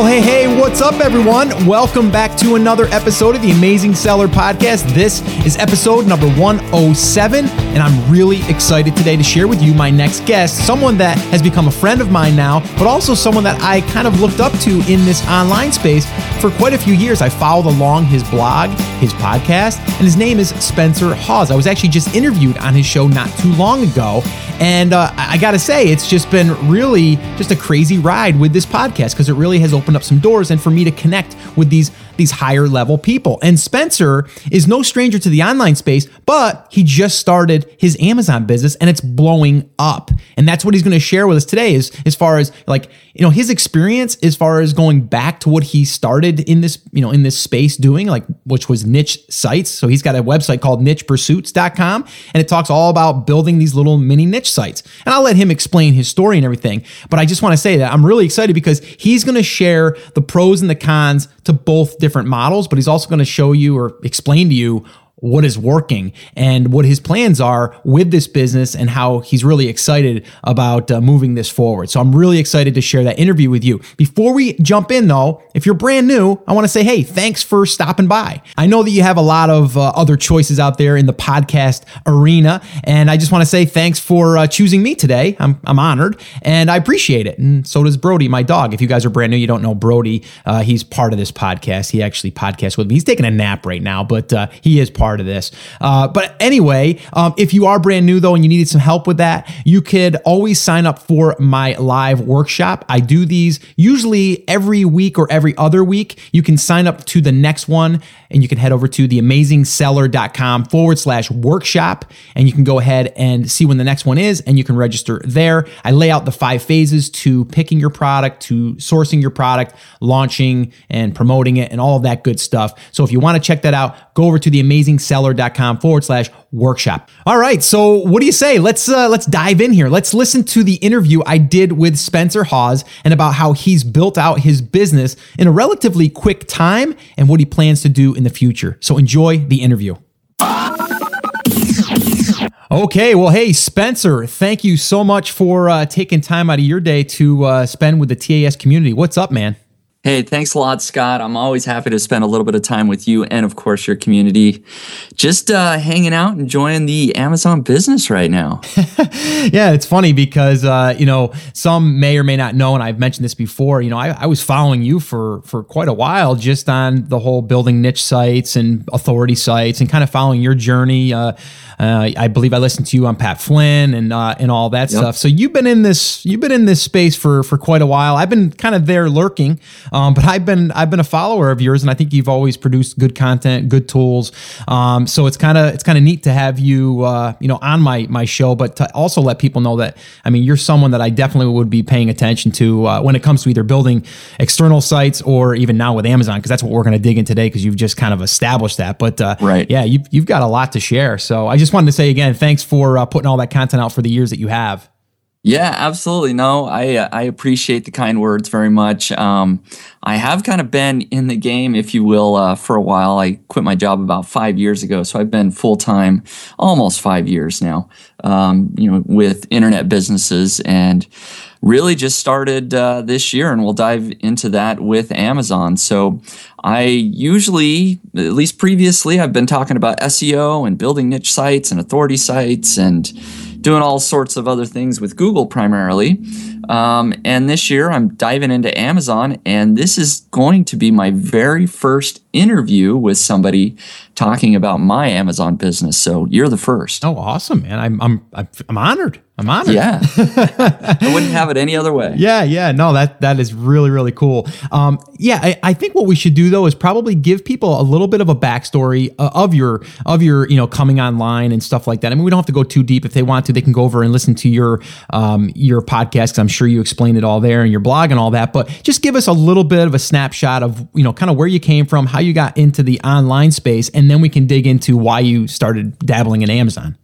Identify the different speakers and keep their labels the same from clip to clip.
Speaker 1: Well, what's up, everyone? Welcome back to another episode of the Amazing Seller Podcast. This is episode number 107, and I'm really excited today to share with you my next guest, someone that has become a friend of mine now, but also someone that I kind of looked up to in this online space for quite a few years. I followed along his blog, his podcast, and his name is Spencer Haws. I was actually just interviewed on his show not too long ago, and uh, I got to say, it's just been really just a crazy ride with this podcast because it really has opened up some doors and for me to connect with these these higher level people. And Spencer is no stranger to the online space, but he just started his Amazon business and it's blowing up. And that's what he's going to share with us today is as far as like, you know, his experience as far as going back to what he started in this, you know, in this space doing like which was niche sites. So he's got a website called nichepursuits.com and it talks all about building these little mini niche sites. And I'll let him explain his story and everything. But I just want to say that I'm really excited because he's going to share the pros and the cons to both different models, but he's also going to show you or explain to you what is working and what his plans are with this business and how he's really excited about uh, moving this forward. So I'm really excited to share that interview with you. Before we jump in though, if you're brand new, I want to say, hey, thanks for stopping by. I know that you have a lot of uh, other choices out there in the podcast arena, and I just want to say thanks for uh, choosing me today. I'm, I'm honored and I appreciate it. And so does Brody, my dog. If you guys are brand new, you don't know Brody, uh, he's part of this podcast. He actually podcasts with me. He's taking a nap right now, but uh, he is part part of this. Uh, but anyway, um, if you are brand new though and you needed some help with that, you could always sign up for my live workshop. I do these usually every week or every other week. You can sign up to the next one and you can head over to theamazingseller.com forward slash workshop and you can go ahead and see when the next one is and you can register there. I lay out the five phases to picking your product, to sourcing your product, launching and promoting it, and all of that good stuff. So if you want to check that out, go over to theamazingseller.com forward slash workshop. All right, so what do you say? Let's uh, let's dive in here. Let's listen to the interview I did with Spencer Haws and about how he's built out his business in a relatively quick time and what he plans to do in the future. So enjoy the interview. Okay, well, hey, Spencer, thank you so much for uh, taking time out of your day to uh, spend with the TAS community. What's up, man?
Speaker 2: Hey, thanks a lot, Scott. I'm always happy to spend a little bit of time with you and, of course, your community. Just uh, hanging out, and enjoying the Amazon business right now.
Speaker 1: yeah, it's funny because uh, you know some may or may not know, and I've mentioned this before. You know, I, I, was following you for for quite a while, just on the whole building niche sites and authority sites, and kind of following your journey. Uh, uh, I believe I listened to you on Pat Flynn and uh, and all that yep. stuff. So you've been in this you've been in this space for for quite a while. I've been kind of there lurking, um, but I've been I've been a follower of yours, and I think you've always produced good content, good tools. Um, so it's kind of it's kind of neat to have you uh, you know on my my show, but to also let people know that I mean you're someone that I definitely would be paying attention to uh, when it comes to either building external sites or even now with Amazon because that's what we're going to dig in today because you've just kind of established that. But uh,
Speaker 2: right,
Speaker 1: yeah, you've you've got a lot to share. So I just just wanted to say again, thanks for uh, putting all that content out for the years that you have.
Speaker 2: Yeah, absolutely. No, I uh, I appreciate the kind words very much. Um, I have kind of been in the game, if you will, uh, for a while. I quit my job about five years ago, so I've been full time almost five years now. Um, you know, with internet businesses and really just started uh, this year, and we'll dive into that with Amazon. So I usually, at least previously, I've been talking about SEO and building niche sites and authority sites and doing all sorts of other things with Google primarily. Um, and this year, I'm diving into Amazon, and this is going to be my very first interview with somebody talking about my Amazon business. So you're the first.
Speaker 1: Oh, awesome, man! I'm I'm I'm honored. I'm honored.
Speaker 2: Yeah, I wouldn't have it any other way.
Speaker 1: Yeah, yeah, no, that that is really really cool. Um, yeah, I, I think what we should do though is probably give people a little bit of a backstory uh, of your of your you know coming online and stuff like that. I mean, we don't have to go too deep. If they want to, they can go over and listen to your um, your podcast. I'm sure you explained it all there and your blog and all that. But just give us a little bit of a snapshot of you know kind of where you came from, how you got into the online space, and then we can dig into why you started dabbling in Amazon.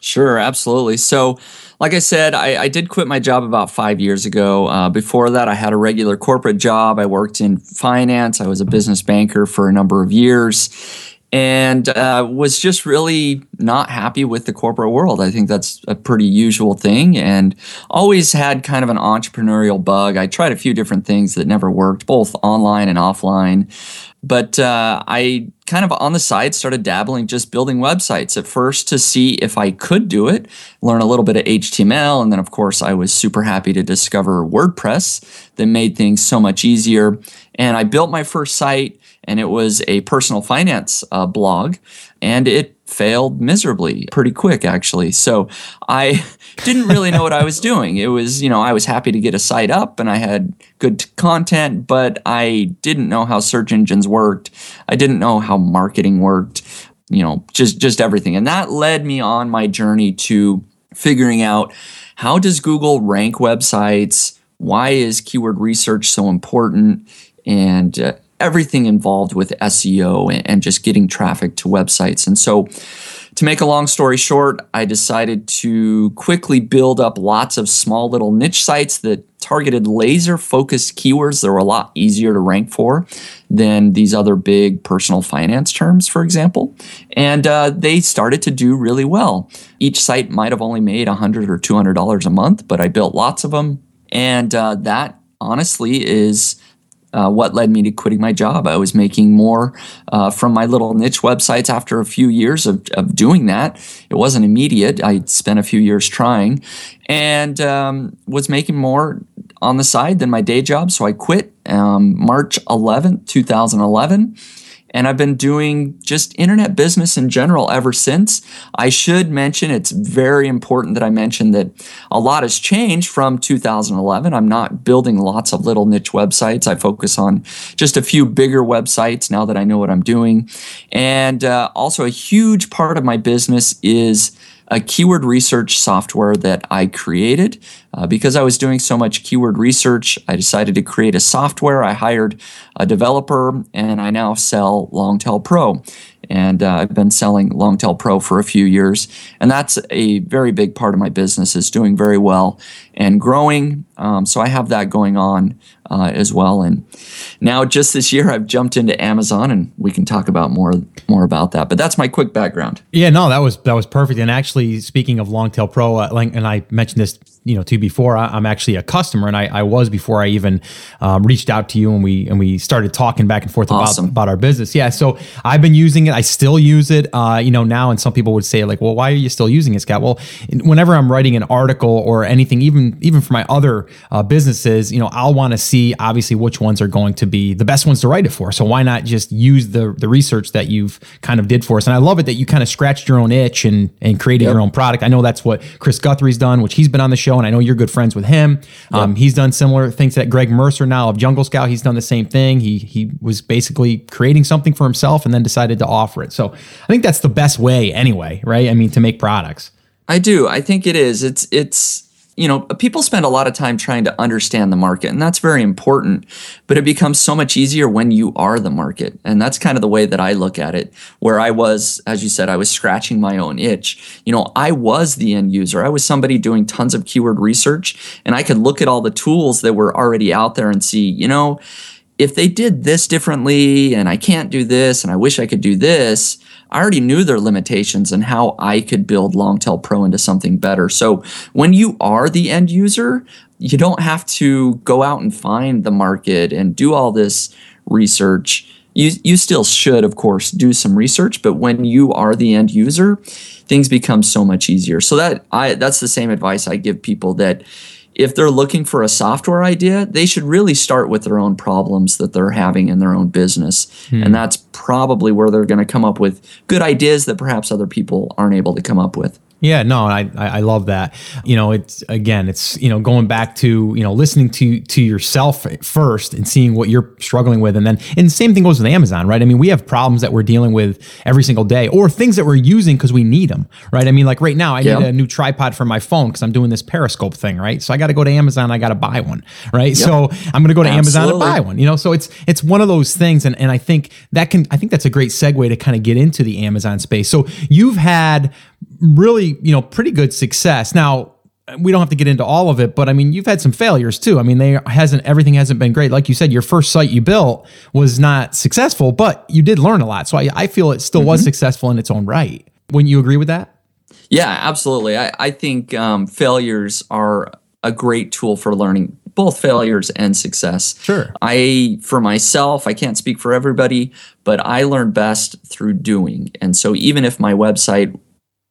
Speaker 2: Sure, absolutely. So, like I said, I, I did quit my job about five years ago. Uh, before that, I had a regular corporate job. I worked in finance. I was a business banker for a number of years. and uh, was just really not happy with the corporate world. I think that's a pretty usual thing, and always had kind of an entrepreneurial bug. I tried a few different things that never worked, both online and offline. But uh, I kind of on the side started dabbling just building websites at first to see if I could do it, learn a little bit of HTML. And then, of course, I was super happy to discover WordPress that made things so much easier. And I built my first site, and it was a personal finance uh, blog, and it failed miserably pretty quick actually. So i didn't really know what i was doing. It was you know i was happy to get a site up and i had good content but i didn't know how search engines worked. I didn't know how marketing worked you know just just everything. And that led me on my journey to figuring out how does google rank websites? Why is keyword research so important? And uh, everything involved with SEO and just getting traffic to websites. And so, to make a long story short, I decided to quickly build up lots of small little niche sites that targeted laser focused keywords that were a lot easier to rank for than these other big personal finance terms, for example. And uh, they started to do really well. Each site might have only made 100 or $200 a month, but I built lots of them. And uh, that honestly is uh, what led me to quitting my job. I was making more uh, from my little niche websites after a few years of, of doing that. It wasn't immediate. I spent a few years trying and um, was making more on the side than my day job. So I quit um, March 11th, 2011 and I've been doing just internet business in general ever since. I should mention it's very important that I mention that a lot has changed from 2011. I'm not building lots of little niche websites. I focus on just a few bigger websites now that I know what I'm doing. And uh, also, a huge part of my business is a keyword research software that I created. Uh, because I was doing so much keyword research, I decided to create a software. I hired a developer and I now sell Longtail Pro. And uh, I've been selling Longtail Pro for a few years. And that's a very big part of my business, is doing very well and growing. Um, so I have that going on uh, as well. And now, just this year, I've jumped into Amazon, and we can talk about more more about that. But that's my quick background.
Speaker 1: Yeah, no, that was that was perfect. And actually, speaking of Longtail Pro, uh, and I mentioned this you know to you before I, am actually a customer and I, I, was before I even um, reached out to you and we and we started talking back and forth awesome. about about our business. Yeah, so I've been using it. I still use it. Uh, you know now, and some people would say like, well, why are you still using it, Scott? Well, whenever I'm writing an article or anything, even even for my other uh, businesses, you know, I'll want to see obviously which ones are going to be the best ones to write it for. So why not just use the the research that you've kind of did for us? And I love it that you kind of scratched your own itch and and created yep. your own product. I know that's what Chris Guthrie's done, which he's been on the show show, and I know you're good friends with him. Um, He's done similar things that Greg Mercer now of Jungle Scout. He's done the same thing. He he was basically creating something for himself and then decided to offer it. So I think that's the best way, anyway, right? I mean, to make products.
Speaker 2: I do. I think it is. It's it's you know, people spend a lot of time trying to understand the market, and that's very important. But it becomes so much easier when you are the market. And that's kind of the way that I look at it, where I was, as you said, I was scratching my own itch. You know, I was the end user. I was somebody doing tons of keyword research, and I could look at all the tools that were already out there and see, you know, if they did this differently and I can't do this and I wish I could do this, I already knew their limitations and how I could build Longtail Pro into something better. So when you are the end user, you don't have to go out and find the market and do all this research. You, you still should, of course, do some research, but when you are the end user, things become so much easier. So that I that's the same advice I give people that if they're looking for a software idea, they should really start with their own problems that they're having in their own business. Hmm. And that's probably where they're going to come up with good ideas that perhaps other people aren't able to come up with.
Speaker 1: Yeah, no, I I love that. You know, it's again, it's you know going back to you know listening to to yourself first and seeing what you're struggling with, and then and the same thing goes with Amazon, right? I mean, we have problems that we're dealing with every single day, or things that we're using because we need them, right? I mean, like right now, I need a new tripod for my phone because I'm doing this Periscope thing, right? So I got to go to Amazon, I got to buy one, right? Yep. So I'm going to go to Absolutely. Amazon and buy one, you know. So it's it's one of those things, and and I think that can I think that's a great segue to kind of get into the Amazon space. So you've had really, you know, pretty good success. Now, we don't have to get into all of it, but I mean, you've had some failures too. I mean, they hasn't everything hasn't been great. Like you said, your first site you built was not successful, but you did learn a lot. So I, I feel it still mm-hmm. was successful in its own right. Wouldn't you agree with that?
Speaker 2: Yeah, absolutely. I, I think um, failures are a great tool for learning both failures and success.
Speaker 1: Sure.
Speaker 2: I, for myself, I can't speak for everybody, but I learn best through doing. And so even if my website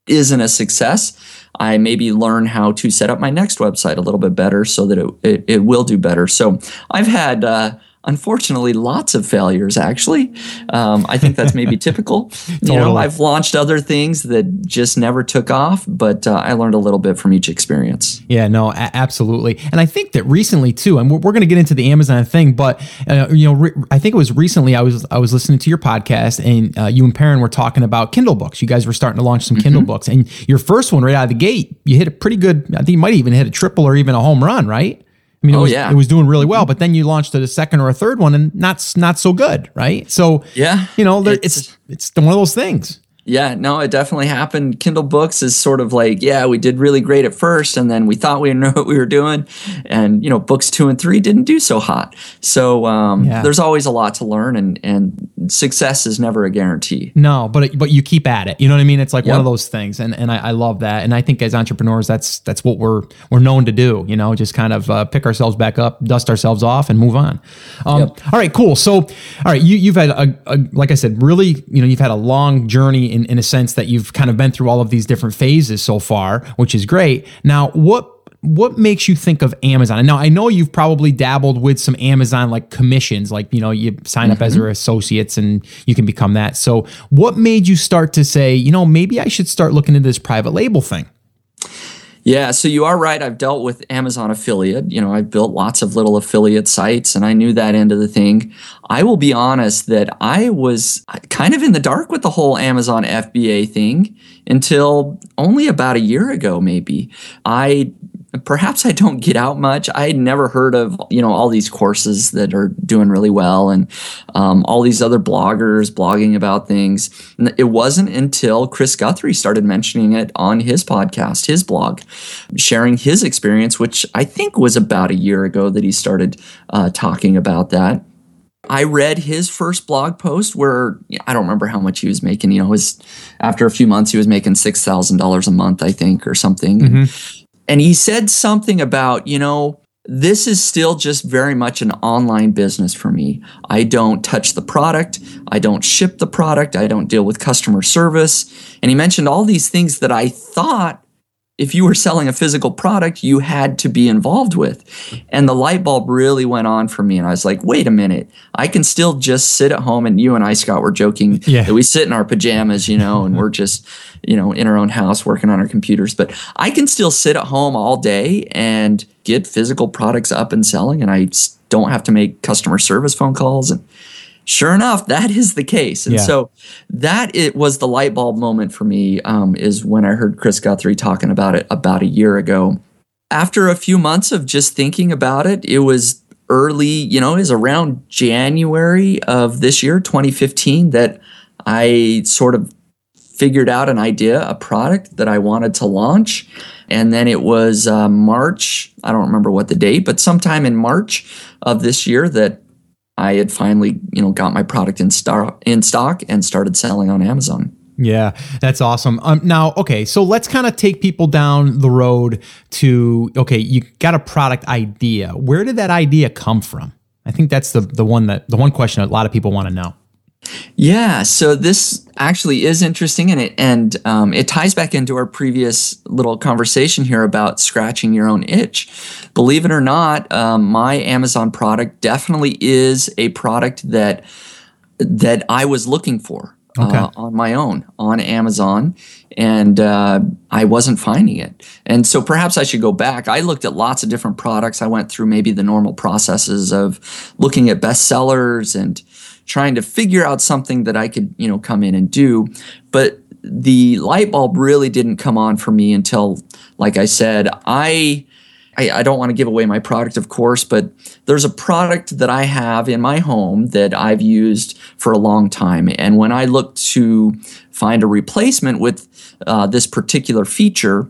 Speaker 2: isn't a success, I maybe learn how to set up my next website a little bit better so that it, it, it will do better. So I've had, uh, unfortunately lots of failures actually. Um, i think that's maybe typical. Totally. you know i've launched other things that just never took off but uh, i learned a little bit from each experience.
Speaker 1: Yeah no a- absolutely. And i think that recently too and we're, we're going to get into the amazon thing but uh, you know re- i think it was recently i was i was listening to your podcast and uh, you and Perrin were talking about kindle books. You guys were starting to launch some mm-hmm. kindle books. And your first one right out of the gate you hit a pretty good i think you might even hit a triple or even a home run right I mean, it, oh, was, yeah. it was doing really well, mm-hmm. but then you launched a second or a third one and not not so good, right? So
Speaker 2: yeah,
Speaker 1: you know, it's it's, it's one of those things.
Speaker 2: Yeah, no, it definitely happened. Kindle Books is sort of like, yeah, we did really great at first, and then we thought we knew what we were doing, and you know, books two and three didn't do so hot. So um, yeah. there's always a lot to learn, and and success is never a guarantee.
Speaker 1: No, but but you keep at it. You know what I mean? It's like yep. one of those things, and and I, I, love that. And I think as entrepreneurs, that's that's what we're we're known to do. You know, just kind of uh, pick ourselves back up, dust ourselves off, and move on. Um, yep. All right, cool. So, all right, you you've had a, a like I said, really, you know, you've had a long journey in in a sense that you've kind of been through all of these different phases so far, which is great. Now, what what makes you think of Amazon? And now I know you've probably dabbled with some Amazon like commissions, like you know you sign up mm-hmm. as their associates and you can become that. So, what made you start to say, you know, maybe I should start looking into this private label thing?
Speaker 2: Yeah, so you are right. I've dealt with Amazon affiliate. You know, I've built lots of little affiliate sites and I knew that end of the thing. I will be honest that I was uh, kind of in the dark with the whole Amazon FBA thing until only about a year ago, maybe. I perhaps I don't get out much. I had never heard of you know all these courses that are doing really well and um, all these other bloggers blogging about things. And it wasn't until Chris Guthrie started mentioning it on his podcast, his blog, sharing his experience, which I think was about a year ago that he started uh, talking about that. I read his first blog post where I don't remember how much he was making. You know, was after a few months he was making six thousand dollars a month, I think, or something. Mm-hmm and he said something about, you know, this is still just very much an online business for me. I don't touch the product. I don't ship the product. I don't deal with customer service. And he mentioned all these things that I thought if you were selling a physical product, you had to be involved with. And the light bulb really went on for me. And I was like, wait a minute, I can still just sit at home. And you and I, Scott, were joking yeah. that we sit in our pajamas, you know, and we're just, you know, in our own house working on our computers. But I can still sit at home all day and get physical products up and selling. And I don't have to make customer service phone calls. And sure enough, that is the case. And yeah. so that it was the light bulb moment for me um, is when I heard Chris Guthrie talking about it about a year ago. After a few months of just thinking about it, it was early, you know, is around January of this year, 2015, that I sort of figured out an idea, a product that I wanted to launch. And then it was uh, March, I don't remember what the date, but sometime in March of this year that I had finally, you know, got my product in stock in stock and started selling on Amazon.
Speaker 1: Yeah, that's awesome. Um, now, okay, so let's kind of take people down the road to okay, you got a product idea. Where did that idea come from? I think that's the the one that the one question a lot of people want to know.
Speaker 2: Yeah, so this actually is interesting, and it and um, it ties back into our previous little conversation here about scratching your own itch. Believe it or not, um, my Amazon product definitely is a product that that I was looking for okay. uh, on my own on Amazon, and uh, I wasn't finding it. And so perhaps I should go back. I looked at lots of different products. I went through maybe the normal processes of looking at bestsellers and trying to figure out something that I could, you know, come in and do. But the light bulb really didn't come on for me until, like I said, I. I, I don't want to give away my product, of course, but there's a product that I have in my home that I've used for a long time. And when I look to find a replacement with uh, this particular feature,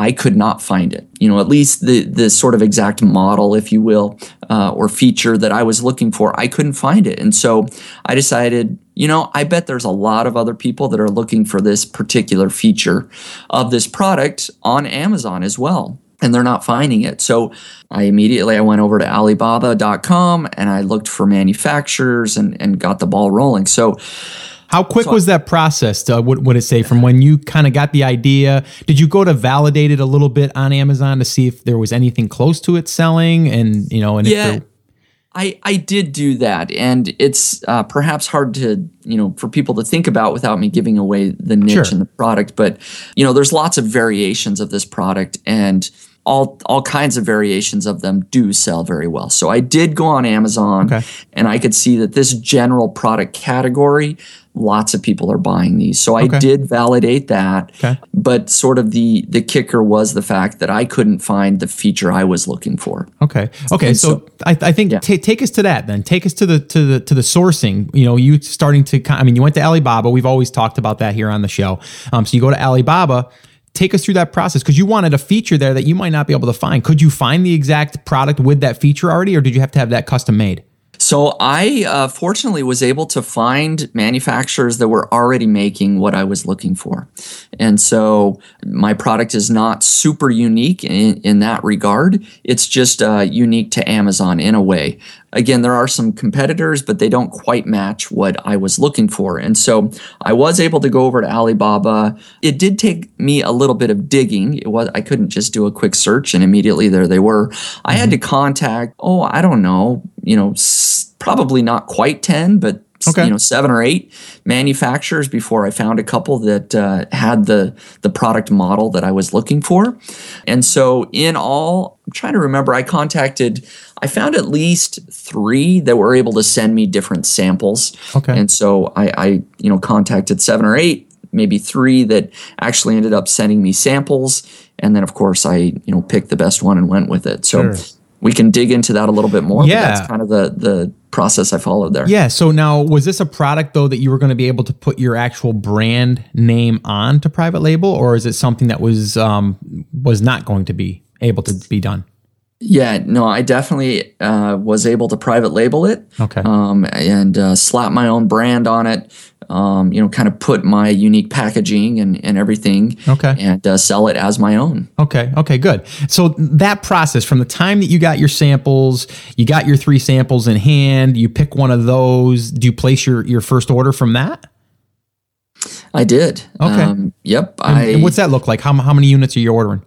Speaker 2: I could not find it. You know, at least the the sort of exact model, if you will, uh, or feature that I was looking for, I couldn't find it. And so I decided, you know, I bet there's a lot of other people that are looking for this particular feature of this product on Amazon as well and they're not finding it. So I immediately I went over to Alibaba.com and I looked for manufacturers and, and got the ball rolling. So
Speaker 1: how quick so, was that process? To, what would it say from when you kind of got the idea? Did you go to validate it a little bit on Amazon to see if there was anything close to it selling? And you know, and
Speaker 2: yeah,
Speaker 1: there,
Speaker 2: I I did do that, and it's uh, perhaps hard to you know for people to think about without me giving away the niche sure. and the product. But you know, there's lots of variations of this product, and all all kinds of variations of them do sell very well. So I did go on Amazon okay. and I could see that this general product category lots of people are buying these. So I okay. did validate that. Okay. But sort of the the kicker was the fact that I couldn't find the feature I was looking for.
Speaker 1: Okay. Okay. So, so, I, I think yeah. t- take us to that then. Take us to the to the to the sourcing. You know, you starting to I mean, you went to Alibaba. We've always talked about that here on the show. Um, so you go to Alibaba take us through that process because you wanted a feature there that you might not be able to find. Could you find the exact product with that feature already, or did you have to have that custom made?
Speaker 2: So I uh, fortunately was able to find manufacturers that were already making what I was looking for, and so my product is not super unique in, in that regard. It's just uh, unique to Amazon in a way. Again, there are some competitors, but they don't quite match what I was looking for. And so I was able to go over to Alibaba. It did take me a little bit of digging. It was I couldn't just do a quick search and immediately there they were. Mm-hmm. I had mm-hmm. to contact, oh, I don't know, you know, s- probably not quite 10, but okay. you know seven or eight manufacturers before I found a couple that uh, had the the product model that I was looking for. And so in all, I'm trying to remember. I contacted. I found at least three that were able to send me different samples. Okay. And so I, I you know contacted seven or eight maybe three that actually ended up sending me samples and then of course i you know picked the best one and went with it so sure. we can dig into that a little bit more yeah that's kind of the the process I followed there.
Speaker 1: Yeah. So now, was this a product though that you were going to be able to put your actual brand name on to private label, or is it something that was um, was not going to be able to be done?
Speaker 2: Yeah, no, I definitely uh, was able to private label it.
Speaker 1: Okay.
Speaker 2: Um, and uh, slap my own brand on it um, you know, kind of put my unique packaging and, and everything
Speaker 1: okay.
Speaker 2: and uh, sell it as my own.
Speaker 1: Okay. Okay, good. So that process from the time that you got your samples, you got your three samples in hand, you pick one of those, do you place your, your first order from that?
Speaker 2: I did.
Speaker 1: Okay. Um,
Speaker 2: yep.
Speaker 1: And, I, and what's that look like? How, how many units are you ordering?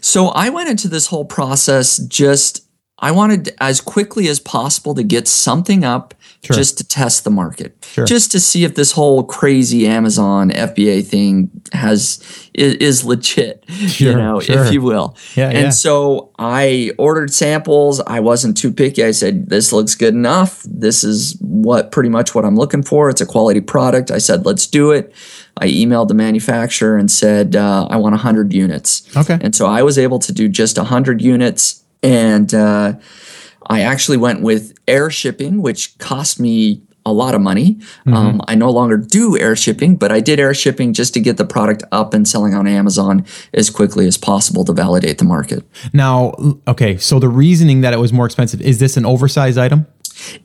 Speaker 2: So I went into this whole process just I wanted as quickly as possible to get something up sure. just to test the market, sure. just to see if this whole crazy Amazon FBA thing has is, is legit, sure, you know, if you will.
Speaker 1: Yeah,
Speaker 2: and
Speaker 1: yeah.
Speaker 2: so I ordered samples. I wasn't too picky. I said, "This looks good enough. This is what pretty much what I'm looking for. It's a quality product." I said, "Let's do it." I emailed the manufacturer and said, uh, "I want 100 units."
Speaker 1: Okay.
Speaker 2: And so I was able to do just 100 units and uh, I actually went with air shipping, which cost me a lot of money. Mm-hmm. Um, I no longer do air shipping, but I did air shipping just to get the product up and selling on Amazon as quickly as possible to validate the market.
Speaker 1: Now, okay, so the reasoning that it was more expensive is this an oversized item?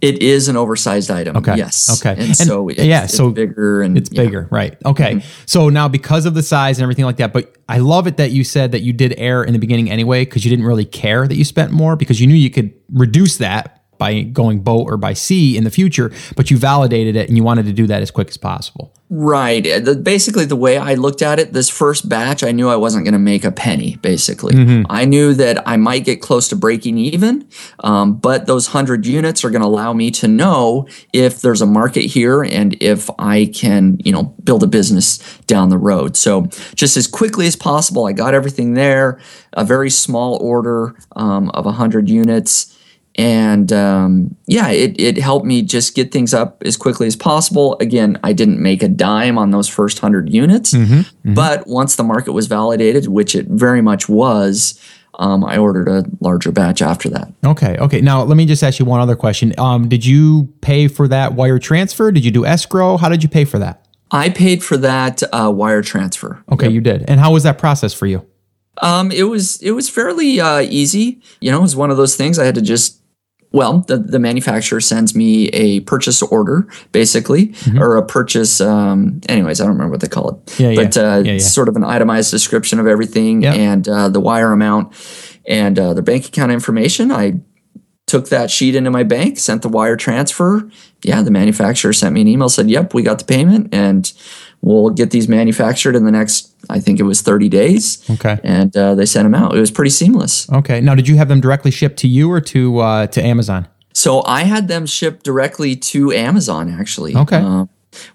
Speaker 2: It is an oversized item.
Speaker 1: Okay.
Speaker 2: Yes.
Speaker 1: Okay.
Speaker 2: And, and so it's, yeah, so it's bigger and
Speaker 1: it's bigger, right? Okay. Mm-hmm. So now because of the size and everything like that, but I love it that you said that you did air in the beginning anyway because you didn't really care that you spent more because you knew you could reduce that by going boat or by sea in the future, but you validated it and you wanted to do that as quick as possible.
Speaker 2: Right. Uh, basically, the way I looked at it, this first batch, I knew I wasn't going to make a penny, basically. Mm-hmm. I knew that I might get close to breaking even, um, but those 100 units are going to allow me to know if there's a market here and if I can, you know, build a business down the road. So just as quickly as possible, I got everything there, a very small order um, of 100 units and um, yeah, it, it helped me just get things up as quickly as possible. Again, I didn't make a dime on those first hundred units, mm-hmm, mm-hmm. but once the market was validated, which it very much was, um, I ordered a larger batch after that.
Speaker 1: Okay, okay. Now let me just ask you one other question. Um, did you pay for that wire transfer? Did you do escrow? How did you pay for that?
Speaker 2: I paid for that uh, wire transfer.
Speaker 1: Okay, yep. you did. And how was that process for you?
Speaker 2: Um, it was it was fairly uh, easy. You know, it was one of those things I had to just. Well, the, the manufacturer sends me a purchase order, basically,
Speaker 1: Mm-hmm.
Speaker 2: or a purchase. Um, anyways, I don't remember what they call it,
Speaker 1: Yeah, yeah.
Speaker 2: but uh,
Speaker 1: Yeah, yeah.
Speaker 2: sort of an itemized description of everything and uh, the wire amount and uh, the bank account information. I took that sheet into my bank, sent the wire transfer. Yeah, the manufacturer sent me an email, said, "Yep, we got the payment, and we'll get these manufactured in the next, I think it was 30 days."
Speaker 1: Okay.
Speaker 2: And uh, they sent them out. It was pretty seamless.
Speaker 1: Okay. Now, did you have them directly shipped to you or to uh, to Amazon?
Speaker 2: So I had them shipped directly to Amazon, actually.
Speaker 1: Okay.
Speaker 2: Uh,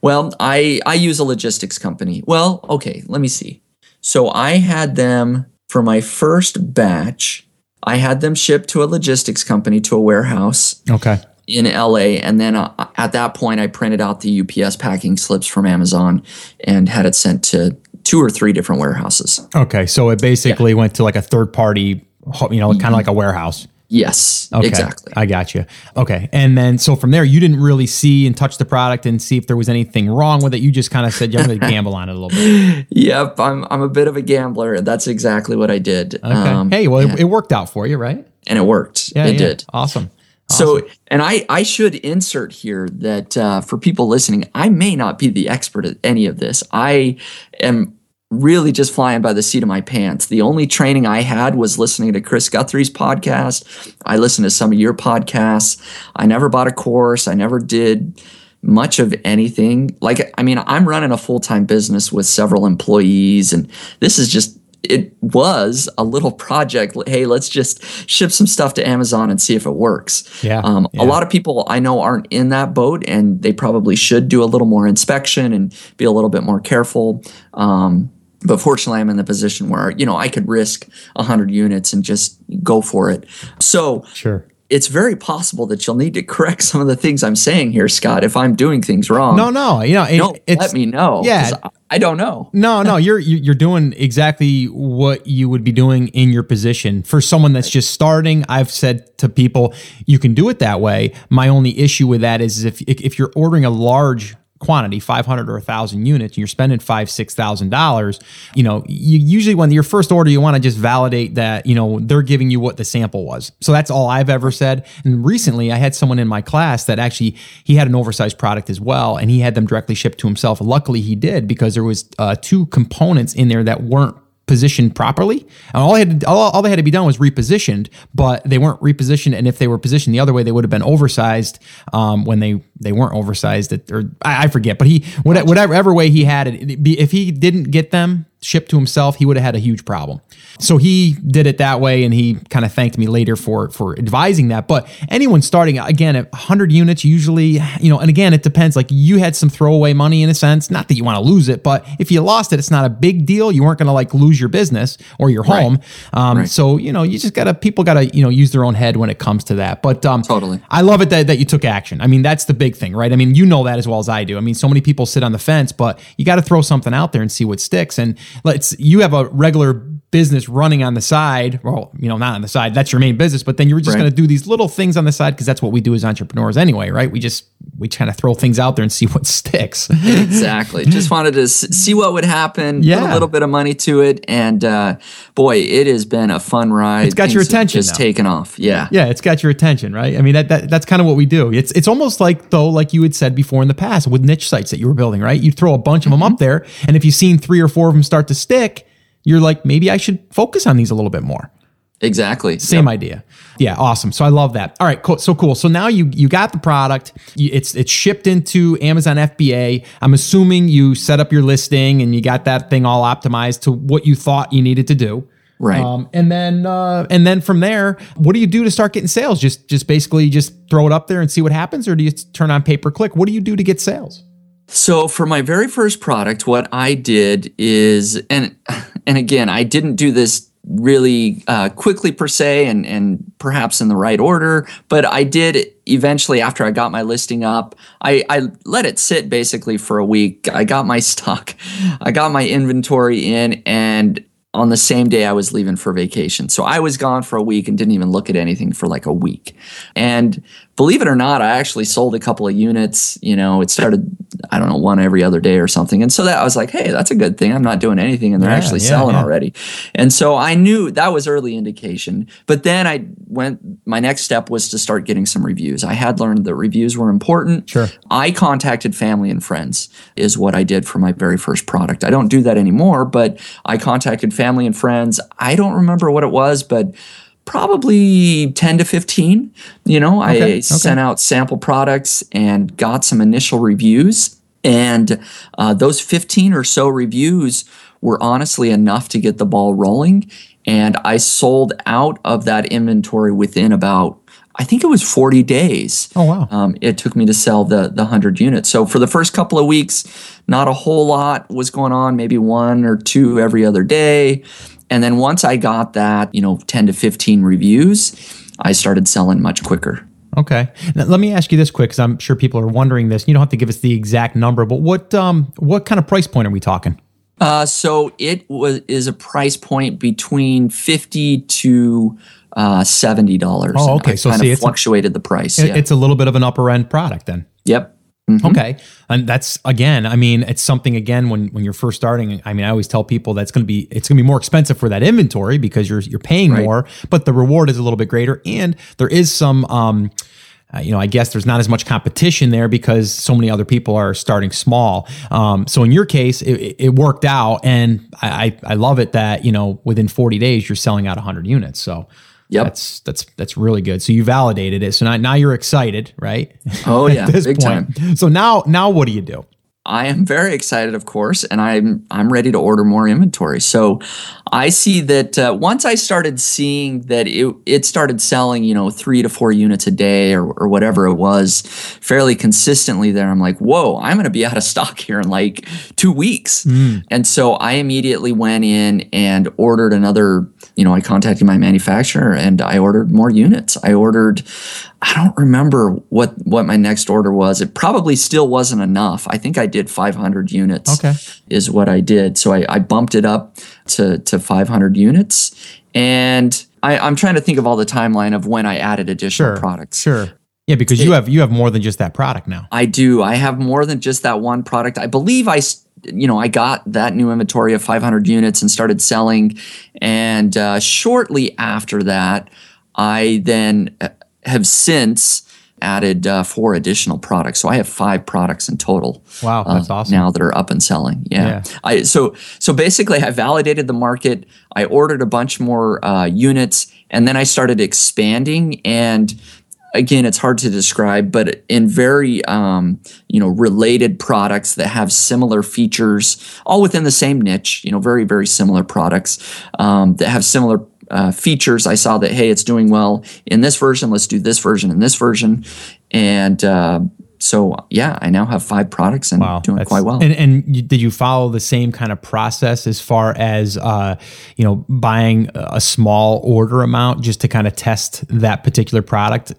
Speaker 2: well, I I use a logistics company. Well, okay, let me see. So I had them for my first batch. I had them shipped to a logistics company to a warehouse
Speaker 1: Okay.
Speaker 2: In LA, and then uh, at that point, I printed out the UPS packing slips from Amazon and had it sent to two or three different warehouses.
Speaker 1: Okay. So it basically went to like a third party, you know, kind of like a warehouse.
Speaker 2: Yes,
Speaker 1: Okay.
Speaker 2: exactly.
Speaker 1: I got you. Okay. And then so from there, you didn't really see and touch the product and see if there was anything wrong with it. You just kind of said, yeah, I'm going to gamble on it a little bit.
Speaker 2: Yep, I'm I'm a bit of a gambler. That's exactly what I did.
Speaker 1: Okay.
Speaker 2: Um,
Speaker 1: hey, well, it, it worked out for you, right?
Speaker 2: and it worked.
Speaker 1: Yeah.
Speaker 2: it
Speaker 1: yeah.
Speaker 2: did.
Speaker 1: Awesome.
Speaker 2: So, and I, I should insert here that uh, for people listening, I may not be the expert at any of this. I am really just flying by the seat of my pants. The only training I had was listening to Chris Guthrie's podcast. I listened to some of your podcasts. I never bought a course. I never did much of anything. Like, I mean, I'm running a full time business with several employees, and this is just it was a little project. Hey, let's just ship some stuff to Amazon and see if it works.
Speaker 1: Yeah,
Speaker 2: Um,
Speaker 1: yeah.
Speaker 2: A lot of people I know aren't in that boat, and they probably should do a little more inspection and be a little bit more careful. Um, but fortunately, I'm in the position where you know I could risk 100 units and just go for it. So
Speaker 1: Sure.
Speaker 2: It's very possible that you'll need to correct some of the things I'm saying here, Scott, if I'm doing things wrong.
Speaker 1: No, no. You know, it, it's,
Speaker 2: let me know.
Speaker 1: Yeah.
Speaker 2: I- I don't know.
Speaker 1: No, no, you're you're doing exactly what you would be doing in your position. For someone that's just starting, I've said to people, you can do it that way. My only issue with that is if if you're ordering a large quantity 500 or 1000 units and you're spending five six thousand dollars you know you usually when your first order you want to just validate that you know they're giving you what the sample was. So that's all i've ever said. And recently i had someone in my class that actually he had an oversized product as well and he had them directly shipped to himself. Luckily he did because there was uh, two components in there that weren't positioned properly. And all they had to, all, all they had to be done was repositioned, but they weren't repositioned. And if they were positioned the other way, they would have been oversized um, when they they weren't oversized. At, or I, I forget, but he whatever, whatever way he had it, it'd be, if he didn't get them shipped to himself, he would have had a huge problem. So he did it that way, and he kind of thanked me later for for advising that. But anyone starting again at 100 units, usually, you know, and again, it depends. Like you had some throwaway money in a sense, not that you want to lose it, but if you lost it, it's not a big deal. You weren't going to like lose your business or your home. Um, So you know, you just gotta people gotta you know use their own head when it comes to that. But um,
Speaker 2: Totally.
Speaker 1: I love it that, that you took action. I mean, that's the big thing, right? I mean, you know that as well as I do. I mean, so many people sit on the fence, but you got to throw something out there and see what sticks. And let's you have a regular business running on the side. Well, you know, not on the side. That's your main business, but then you're just
Speaker 2: Right.
Speaker 1: going to do these little things on the side because that's what we do as entrepreneurs anyway, right? We just we kind of throw things out there and see what sticks.
Speaker 2: Exactly. Just wanted to see what would happen. Put
Speaker 1: Yeah.
Speaker 2: a little bit of money to it, and uh, boy, it has been a fun ride.
Speaker 1: It's got your
Speaker 2: Things have
Speaker 1: attention,
Speaker 2: Just taken off. Yeah.
Speaker 1: Yeah, it's got your attention, right? I mean, that, that that's kind of what we do. It's it's almost like though, like you had said before in the past with niche sites that you were building, right? You throw a bunch of them up there, and if you've seen three or four of them start to stick, you're like, maybe I should focus on these a little bit more.
Speaker 2: Exactly.
Speaker 1: Same idea. Yeah, awesome. So I love that. All right, cool. So cool. So now you you got the product. It's it's shipped into Amazon FBA. I'm assuming you set up your listing and you got that thing all optimized to what you thought you needed to do.
Speaker 2: Right.
Speaker 1: Um, and then uh, and then from there, what do you do to start getting sales? Just just basically just throw it up there and see what happens, or do you turn on pay per click? What do you do to get sales?
Speaker 2: So for my very first product, what I did is, and and again, I didn't do this really uh, quickly per se, and and perhaps in the right order, but I did eventually after I got my listing up. I I let it sit basically for a week. I got my stock, I got my inventory in, and on the same day I was leaving for vacation. So I was gone for a week and didn't even look at anything for like a week. And believe it or not, I actually sold a couple of units. You know, it started, I don't know, one every other day or something. And so that I was like, hey, that's a good thing. I'm not doing anything and they're
Speaker 1: Yeah,
Speaker 2: actually
Speaker 1: yeah,
Speaker 2: selling
Speaker 1: yeah.
Speaker 2: already. And so I knew that was early indication. But then I went, my next step was to start getting some reviews. I had learned that reviews were important.
Speaker 1: Sure.
Speaker 2: I contacted family and friends, is what I did for my very first product. I don't do that anymore, but I contacted family and friends. I don't remember what it was, but probably 10 to 15. You know,
Speaker 1: Okay,
Speaker 2: I
Speaker 1: okay.
Speaker 2: sent out sample products and got some initial reviews. And uh, those 15 or so reviews were honestly enough to get the ball rolling. And I sold out of that inventory within about, I think it was 40 days
Speaker 1: Oh wow.
Speaker 2: um, it took me to sell the the hundred units. So for the first couple of weeks, not a whole lot was going on, maybe one or two every other day. And then once I got that, you know, 10 to 15 reviews, I started selling much quicker.
Speaker 1: Okay. Now, let me ask you this quick, because I'm sure people are wondering this. You don't have to give us the exact number, but what um what kind of price point are we talking?
Speaker 2: Uh, so it was is a price point between 50 to uh, $70.
Speaker 1: Oh, okay. So
Speaker 2: kind
Speaker 1: see,
Speaker 2: of
Speaker 1: it's a-
Speaker 2: fluctuated the price.
Speaker 1: It-
Speaker 2: Yeah.
Speaker 1: It's a little bit of an upper end product then.
Speaker 2: yep. Mhm.
Speaker 1: Okay. And that's again, I mean, it's something again when when you're first starting, I mean, I always tell people that's going to be it's going to be more expensive for that inventory because you're you're paying
Speaker 2: Right.
Speaker 1: more, but the reward is a little bit greater and there is some um uh, you know, I guess there's not as much competition there because so many other people are starting small. Um, so in your case, it, it- worked out, and I, I I love it that you know within 40 days you're selling out 100 units. So
Speaker 2: Yep.
Speaker 1: that's that's that's really good. So you validated it. So now now you're excited, right?
Speaker 2: Oh, yeah. Big time.
Speaker 1: point. So now now what do you do?
Speaker 2: I am very excited, of course, and I'm I'm ready to order more inventory. So I see that uh, once I started seeing that it it started selling, you know, three to four units a day or, or whatever it was, fairly consistently. There, I'm like, whoa, I'm going to be out of stock here in like two weeks. And so I immediately went in and ordered another. You know, I contacted my manufacturer and I ordered more units. I ordered. I don't remember what what my next order was. It probably still wasn't enough. I think I did 500 units.
Speaker 1: Okay.
Speaker 2: is what I did. So I, I bumped it up to to 500 units, and I, I'm trying to think of all the timeline of when I added additional
Speaker 1: Sure.
Speaker 2: products.
Speaker 1: Sure. Yeah, because you have you have more than just that product now.
Speaker 2: I do. I have more than just that one product. I believe I you know, I got that new inventory of 500 units and started selling. And uh, shortly after that, I then uh, have since added uh, four additional products. So I have five products in total.
Speaker 1: Wow, that's
Speaker 2: uh,
Speaker 1: awesome.
Speaker 2: Now that are up and selling. Yeah.
Speaker 1: Yeah.
Speaker 2: I so so basically I validated the market. I ordered a bunch more uh, units, and then I started expanding and again, it's hard to describe, but in very um, you know related products that have similar features, all within the same niche. You know, very very similar products um, that have similar. Uh, features I saw that hey it's doing well in this version let's do this version and this version and uh, so yeah I now have five products and
Speaker 1: Wow,
Speaker 2: doing quite well
Speaker 1: And and you, did you follow the same kind of process as far as uh, you know buying a small order amount just to kind of test that particular product?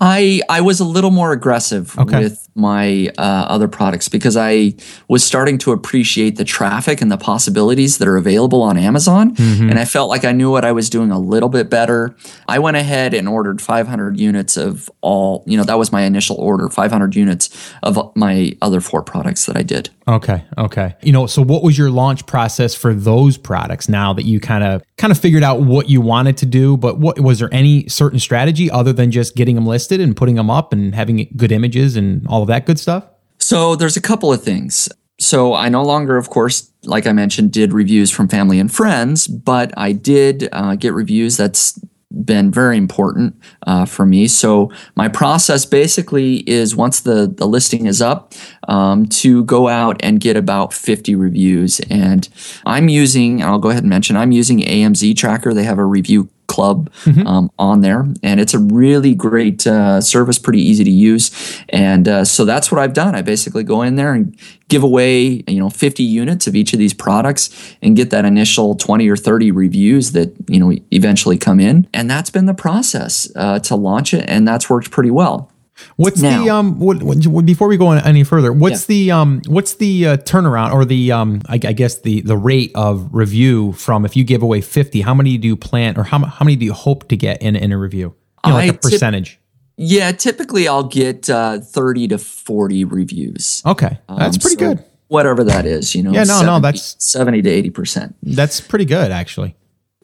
Speaker 2: I I was a little more aggressive
Speaker 1: Okay.
Speaker 2: with my uh, other products because I was starting to appreciate the traffic and the possibilities that are available on Amazon,
Speaker 1: Mm-hmm.
Speaker 2: and I felt like I knew what I was doing a little bit better. I went ahead and ordered 500 units of all. You know, that was my initial order, 500 units of my other four products that I did.
Speaker 1: Okay, okay. You know, so what was your launch process for those products now that you kind of kind of figured out what you wanted to do, but what was there any certain strategy other than just getting them listed and putting them up and having good images and all of that good stuff?
Speaker 2: So there's a couple of things. So I no longer, of course, like I mentioned, did reviews from family and friends, but I did uh, get reviews. That's been very important uh, for me. So my process basically is once the the listing is up, um, to go out and get about 50 reviews. And I'm using, and I'll go ahead and mention, I'm using AMZ Tracker. They have a review club um, on there, and it's a really great uh, service, pretty easy to use. And uh, so that's what I've done. I basically go in there and give away, you know, 50 units of each of these products and get that initial 20 or 30 reviews that you know eventually come in. And that's been the process uh, to launch it, and that's worked pretty well.
Speaker 1: What's the um? What, what, before we go on any further, what's the um? What's the uh, turnaround or the um? I, I guess the the rate of review from if you give away fifty, how many do you plan or how how many do you hope to get in in a review? You know, like
Speaker 2: I
Speaker 1: a
Speaker 2: tip-
Speaker 1: percentage.
Speaker 2: Yeah, typically I'll get uh, 30 to 40 reviews.
Speaker 1: Okay, that's
Speaker 2: Um,
Speaker 1: pretty
Speaker 2: so
Speaker 1: good.
Speaker 2: Whatever that is, you know.
Speaker 1: Yeah, no, no, that's-
Speaker 2: 70 to 80%.
Speaker 1: That's pretty good actually.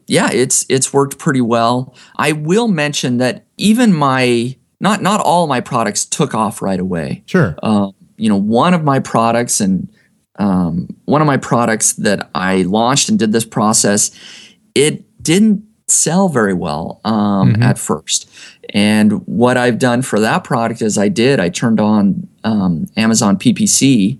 Speaker 2: yeah, it's it's worked pretty well. I will mention that even my not not all my products took off right away.
Speaker 1: Sure.
Speaker 2: Um, you know, one of my products and um, one of my products that I launched and did this process, it didn't sell very well um, at first. And what I've done for that product is I did I turned on um, Amazon PPC,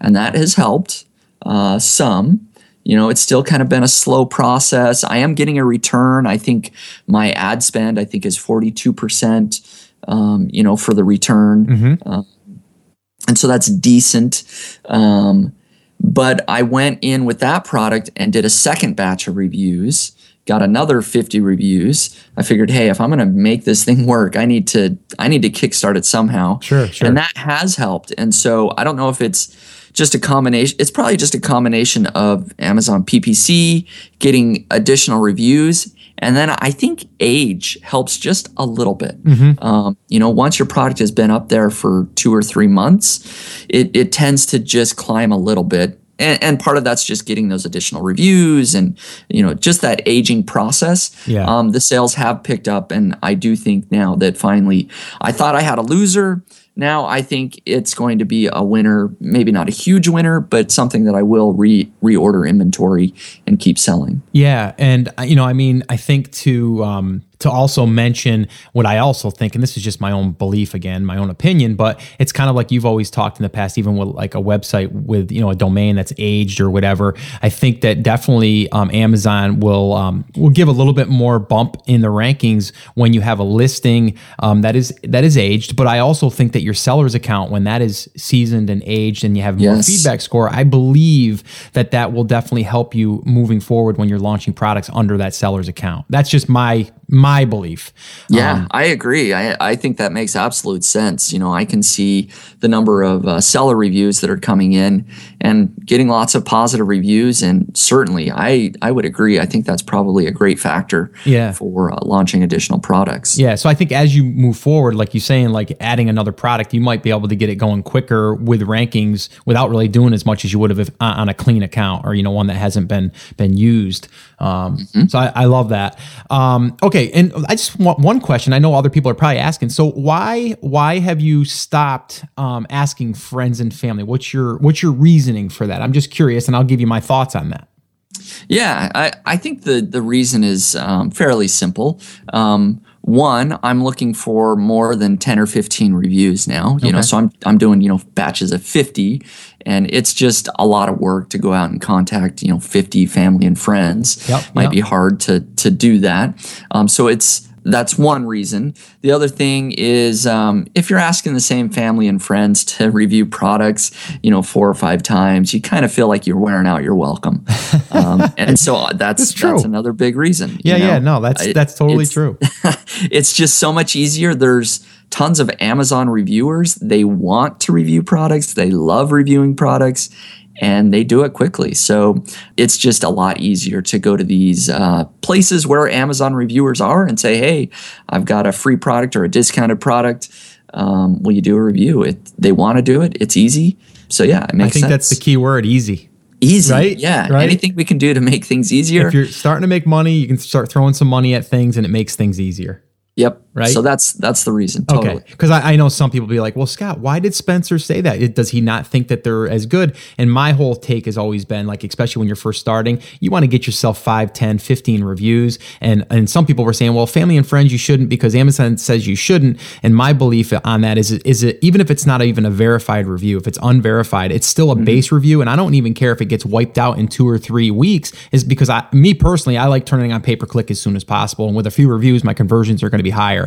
Speaker 2: and that has helped uh, some. You know, it's still kind of been a slow process. I am getting a return. I think my ad spend I think is forty two percent. Um, you know, for the return and so that's decent. Um, but I went in with that product and did a second batch of reviews. Got another 50 reviews. I figured, hey, if I'm going to make this thing work, I need to I need to kickstart it somehow.
Speaker 1: Sure, sure.
Speaker 2: And that has helped. And so I don't know if it's just a combination. It's probably just a combination of Amazon PPC getting additional reviews, and then I think age helps just a little bit. Um, you know, once your product has been up there for two or three months, it, it tends to just climb a little bit. And, and part of that's just getting those additional reviews and, you know, just that aging process.
Speaker 1: Yeah.
Speaker 2: Um, the sales have picked up. And I do think now that finally, I thought I had a loser. Now I think it's going to be a winner, maybe not a huge winner, but something that I will re reorder inventory and keep selling.
Speaker 1: Yeah, and uh, you know, I mean, I think to um, to also mention what I also think, and this is just my own belief again, my own opinion, but it's kind of like you've always talked in the past, even with like a website with you know a domain that's aged or whatever. I think that definitely um, Amazon will um, will give a little bit more bump in the rankings when you have a listing um, that is that is aged. But I also think that your seller's account, when that is seasoned and aged, and you have more
Speaker 2: Yes.
Speaker 1: feedback score, I believe that that will definitely help you moving forward when you're launching products under that seller's account. That's just my my belief.
Speaker 2: Yeah,
Speaker 1: Um,
Speaker 2: I agree. I, I think that makes absolute sense. You know, I can see the number of uh, seller reviews that are coming in and getting lots of positive reviews. And certainly, I, I would agree. I think that's probably a great factor
Speaker 1: Yeah.
Speaker 2: for uh, launching additional products.
Speaker 1: Yeah, so I think as you move forward, like you're saying, like adding another product, you might be able to get it going quicker with rankings without really doing as much as you would have if, on on a clean account or you know one that hasn't been been used. Um, So I, I love that. Um, okay, and I just want one question. I know other people are probably asking. So why why have you stopped um, asking friends and family? What's your what's your reasoning for that? I'm just curious, and I'll give you my thoughts on that.
Speaker 2: Yeah, I, I think the, the reason is um, fairly simple. Um, one, I'm looking for more than 10 or 15 reviews now, you know, so I'm, I'm doing, you know, batches of 50 and it's just a lot of work to go out and contact, you know, 50 family and friends.
Speaker 1: Yep,
Speaker 2: Might
Speaker 1: yep.
Speaker 2: be hard to, to do that. Um, so it's, that's one reason. The other thing is um, if you're asking the same family and friends to review products, you know, four or five times, you kind of feel like you're wearing out your welcome. Um, and so that's
Speaker 1: That's
Speaker 2: that's another big reason. you
Speaker 1: Yeah, yeah, no, that's that's totally
Speaker 2: it's-
Speaker 1: true.
Speaker 2: it's just so much easier. There's tons of Amazon reviewers. They want to review products. They love reviewing products and they do it quickly. So it's just a lot easier to go to these uh, places where Amazon reviewers are and say, hey, I've got a free product or a discounted product. Um, will you do a review? It, they want to do it. It's easy. So yeah, it makes I
Speaker 1: think
Speaker 2: sense.
Speaker 1: that's the key word, easy.
Speaker 2: Easy.
Speaker 1: right?
Speaker 2: Yeah.
Speaker 1: Right?
Speaker 2: Anything we can do to make things easier.
Speaker 1: If you're starting to make money, you can start throwing some money at things and it makes things easier.
Speaker 2: Yep.
Speaker 1: Right?
Speaker 2: So that's that's the reason. Totally.
Speaker 1: Okay. Because I, I know some people be like, well, Scott, why did Spencer say that? It- Does he not think that they're as good? And my whole take has always been like, especially when you're first starting, you want to get yourself 5, 10, 15 reviews. And, and some people were saying, well, family and friends, you shouldn't because Amazon says you shouldn't. And my belief on that is, is it, even if it's not even a verified review, if it's unverified, it's still a mm-hmm. base review. And I don't even care if it gets wiped out in two or three weeks is because I, me personally, I like turning on pay per click as soon as possible. And with a few reviews, my conversions are going to be higher.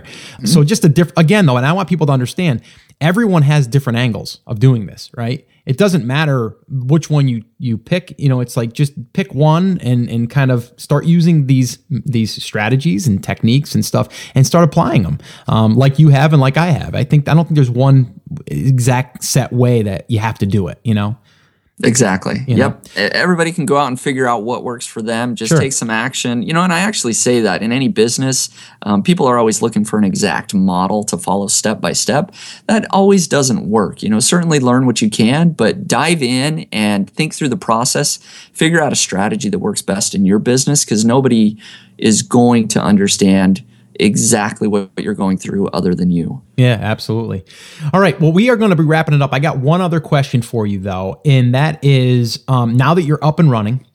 Speaker 1: So just a different, again, though, and I want people to understand everyone has different angles of doing this, right? It doesn't matter which one you you pick. You know, it's like just pick one and and kind of start using these these strategies and techniques and stuff and start applying them, um, like you have and like I have. I think I don't think there's one exact set way that you have to do it. You know.
Speaker 2: Exactly. You yep. Know? Everybody can go out and figure out what works for them. Just sure. take some action. You know, and I actually say that in any business, um, people are always looking for an exact model to follow step by step. That always doesn't work. You know, certainly learn what you can, but dive in and think through the process. Figure out a strategy that works best in your business because nobody is going to understand exactly what you're going through other than you.
Speaker 1: Yeah, absolutely. All right. Well, we are going to be wrapping it up. I got one other question for you, though, and that is um, now that you're up and running,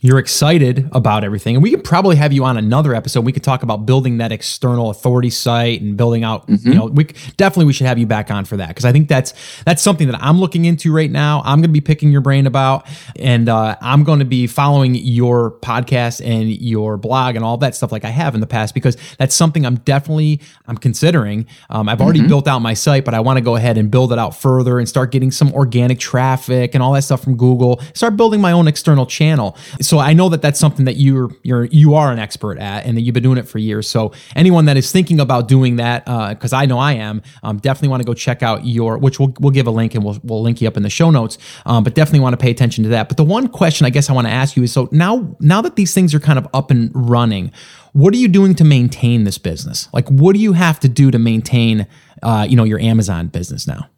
Speaker 1: you're excited about everything. And we could probably have you on another episode. We could talk about building that external authority site and building out mm-hmm. you know we definitely we should have you back on for that. Because i think that's that's something that i'm looking into right now i'm going to be picking your brain about. And uh, i'm going to be following your podcast and your blog and all that stuff like i have in the past because that's something i'm definitely i'm considering. Um, i've already mm-hmm. built out my site but i want to go ahead and build it out further and start getting some organic traffic and all that stuff from google. Start building my own external channel so I know that that's something that you're you're you are an expert at, and that you've been doing it for years. So anyone that is thinking about doing that, because uh, I know I am, um, definitely want to go check out your, which we'll we'll give a link and we'll we'll link you up in the show notes. Um, but definitely want to pay attention to that. But the one question I guess I want to ask you is, so now now that these things are kind of up and running, what are you doing to maintain this business? Like, what do you have to do to maintain, uh, you know, your Amazon business now?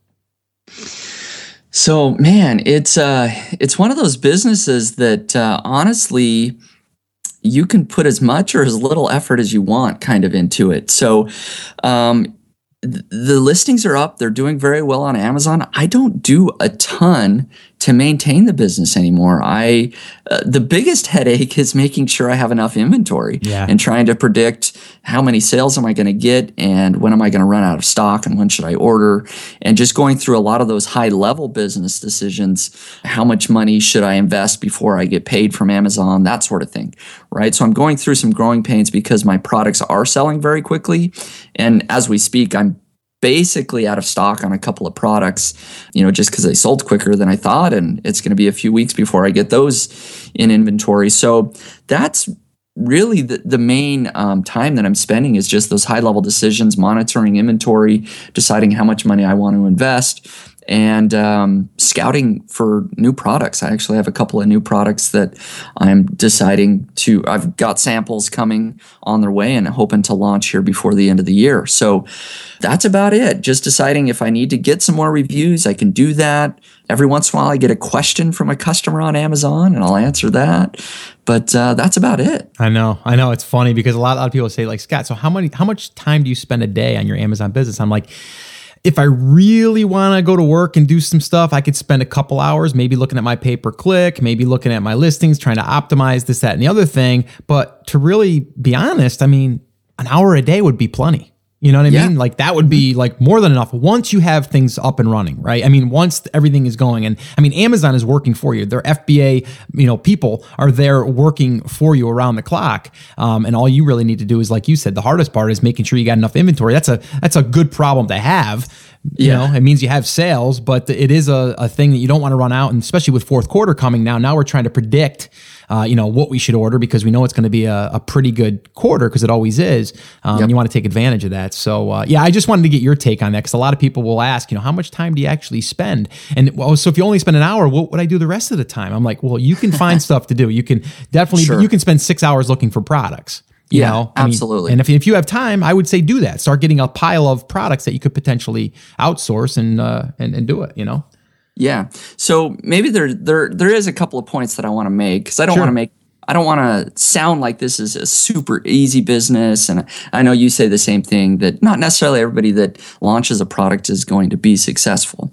Speaker 2: So, man, it's uh, it's one of those businesses that uh, honestly you can put as much or as little effort as you want kind of into it. So, um, the listings are up. They're doing very well on Amazon. I don't do a ton to maintain the business anymore. I uh, the biggest headache is making sure I have enough inventory yeah. and trying to predict how many sales am I going to get and when am I going to run out of stock and when should I order and just going through a lot of those high level business decisions. How much money should I invest before I get paid from Amazon? That sort of thing, right? So I'm going through some growing pains because my products are selling very quickly, and as we speak, I'm basically out of stock on a couple of products, you know, just because they sold quicker than I thought. And it's going to be a few weeks before I get those in inventory. So that's really the, the main um, time that I'm spending is just those high level decisions, monitoring inventory, deciding how much money I want to invest and um, scouting for new products. I actually have a couple of new products that I'm deciding to. I've got samples coming on their way and hoping to launch here before the end of the year. So that's about it. Just deciding if I need to get some more reviews, I can do that. Every once in a while, I get a question from a customer on Amazon, and I'll answer that. But uh, that's about it.
Speaker 1: I know, I know. It's funny because a lot, a lot of people say, like Scott, so how many, how much time do you spend a day on your Amazon business? I'm like if I really want to go to work and do some stuff, I could spend a couple hours maybe looking at my pay per click, maybe looking at my listings, trying to optimize this, that, and the other thing. But to really be honest, I mean, an hour a day would be plenty. You know what I yeah. mean? Like that would be like more than enough once you have things up and running, right? I mean, once everything is going and I mean, Amazon is working for you. Their FBA, you know, people are there working for you around the clock. Um, and all you really need to do is, like you said, the hardest part is making sure you got enough inventory. That's a, that's a good problem to have. You yeah. know, it means you have sales, but it is a, a thing that you don't want to run out. And especially with fourth quarter coming now, now we're trying to predict uh, you know, what we should order because we know it's going to be a, a, pretty good quarter because it always is. Um, yep. You want to take advantage of that. So, uh, yeah, I just wanted to get your take on that because a lot of people will ask, you know, how much time do you actually spend? And well, so if you only spend an hour, what would I do the rest of the time? I'm like, well, you can find stuff to do. You can definitely, sure. you can spend six hours looking for products. You
Speaker 2: yeah,
Speaker 1: know,
Speaker 2: I absolutely.
Speaker 1: Mean, and if, if you have time, I would say do that. Start getting a pile of products that you could potentially outsource and uh, and, and do it. You know.
Speaker 2: Yeah. So maybe there there there is a couple of points that I want to make because I don't sure. want to make I don't want to sound like this is a super easy business. And I know you say the same thing that not necessarily everybody that launches a product is going to be successful.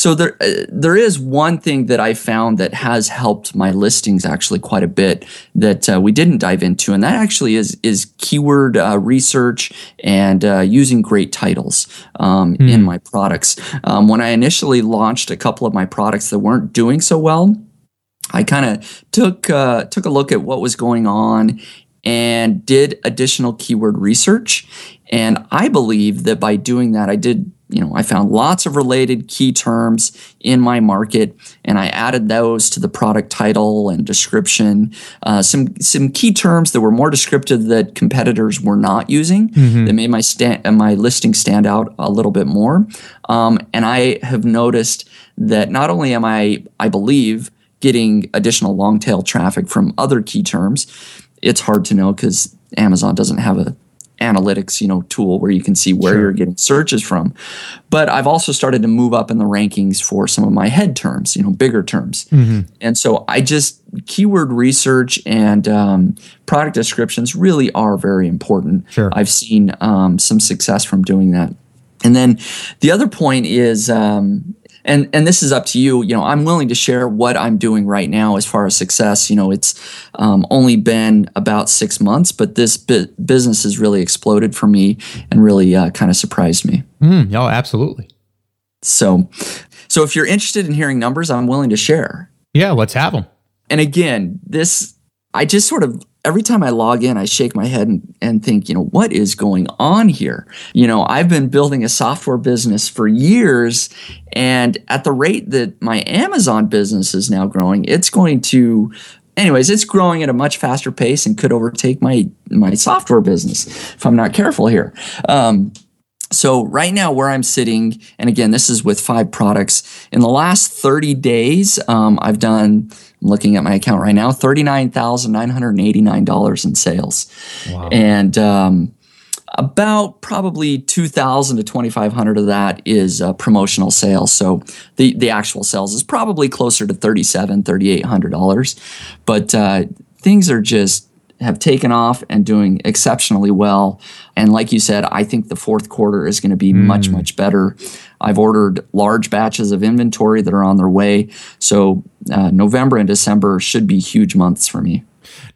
Speaker 2: So there, uh, there is one thing that I found that has helped my listings actually quite a bit that uh, we didn't dive into, and that actually is is keyword uh, research and uh, using great titles um, mm. in my products. Um, when I initially launched a couple of my products that weren't doing so well, I kind of took uh, took a look at what was going on and did additional keyword research. And I believe that by doing that, I did you know, I found lots of related key terms in my market, and I added those to the product title and description. Uh, some some key terms that were more descriptive that competitors were not using mm-hmm. that made my stand my listing stand out a little bit more. Um, and I have noticed that not only am I, I believe, getting additional long tail traffic from other key terms, it's hard to know because Amazon doesn't have a analytics you know tool where you can see where sure. you're getting searches from but i've also started to move up in the rankings for some of my head terms you know bigger terms mm-hmm. and so i just keyword research and um, product descriptions really are very important
Speaker 1: sure.
Speaker 2: i've seen um, some success from doing that and then the other point is um, and and this is up to you. You know i'm willing to share what i'm doing right now as far as success. You know it's um, only been about six months but this bu- business has really exploded for me and really uh, kind of surprised me.
Speaker 1: Mm, oh absolutely.
Speaker 2: So so if you're interested in hearing numbers i'm willing to share.
Speaker 1: Yeah let's have them
Speaker 2: and again this i just sort of every time I log in, I shake my head and, and think, you know, what is going on here? You know, I've been building a software business for years, and at the rate that my Amazon business is now growing, it's going to anyways, it's growing at a much faster pace and could overtake my my software business if I'm not careful here. Um, so right now, where I'm sitting, and again, this is with five products. In the last 30 days, um, I've done. I'm looking at my account right now, thirty-nine thousand nine hundred eighty-nine dollars in sales, wow. and um, about probably 2000 to 2500 of that is uh, promotional sales so the the actual sales is probably closer to 37 3800 dollars but uh, things are just have taken off and doing exceptionally well. And like you said, I think the fourth quarter is going to be mm. much, much better. I've ordered large batches of inventory that are on their way. So uh, November and December should be huge months for me.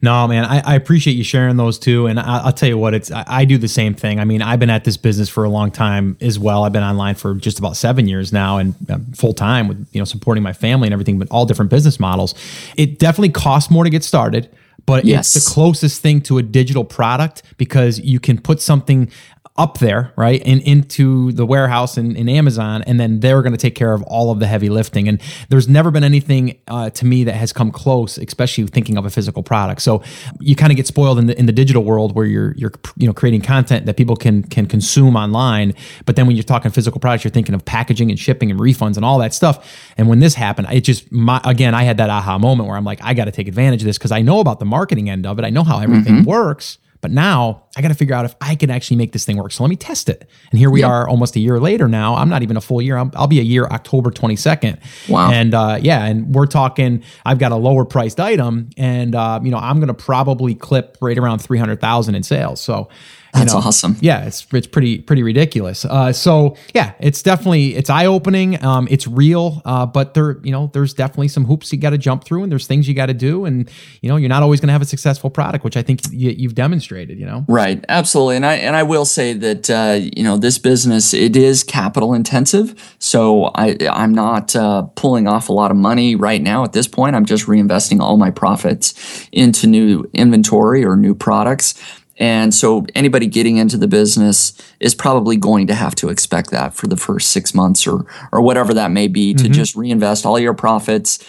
Speaker 1: No, man, I, I, appreciate you sharing those too. And I, will tell you what, it's I, I, do the same thing. I mean, I've been at this business for a long time as well. I've been online for just about seven years now, and um, full time with you know supporting my family and everything, but all different business models. It definitely costs more to get started but yes. it's the closest thing to a digital product because you can put something up there, right, and into the warehouse in, in Amazon, and then they're going to take care of all of the heavy lifting. And there's never been anything uh, to me that has come close, especially thinking of a physical product. So you kind of get spoiled in the in the digital world where you're you're you know creating content that people can can consume online, but then when you're talking physical products, you're thinking of packaging and shipping and refunds and all that stuff. And when this happened, it just my, again, I had that aha moment where I'm like, I got to take advantage of this because I know about the marketing end of it, I know how everything mm-hmm. works but now I got to figure out if I can actually make this thing work. So let me test it. And here we yep. are almost a year later now. I'm not even a full year. I'll, I'll be a year October 22nd.
Speaker 2: Wow.
Speaker 1: And uh, yeah, and we're talking, I've got a lower priced item and, uh, you know, I'm going to probably clip right around 300,000 in sales. So,
Speaker 2: that's know, awesome.
Speaker 1: Yeah, it's it's pretty pretty ridiculous. Uh, so yeah, it's definitely it's eye opening. Um, it's real, uh, but there you know there's definitely some hoops you got to jump through, and there's things you got to do, and you know you're not always going to have a successful product, which I think you, have demonstrated. You know,
Speaker 2: right? Absolutely, and I and I will say that uh, you know this business it is capital intensive, so I I'm not uh, pulling off a lot of money right now at this point. I'm just reinvesting all my profits into new inventory or new products and so anybody getting into the business is probably going to have to expect that for the first six months or or whatever that may be to mm-hmm. just reinvest all your profits.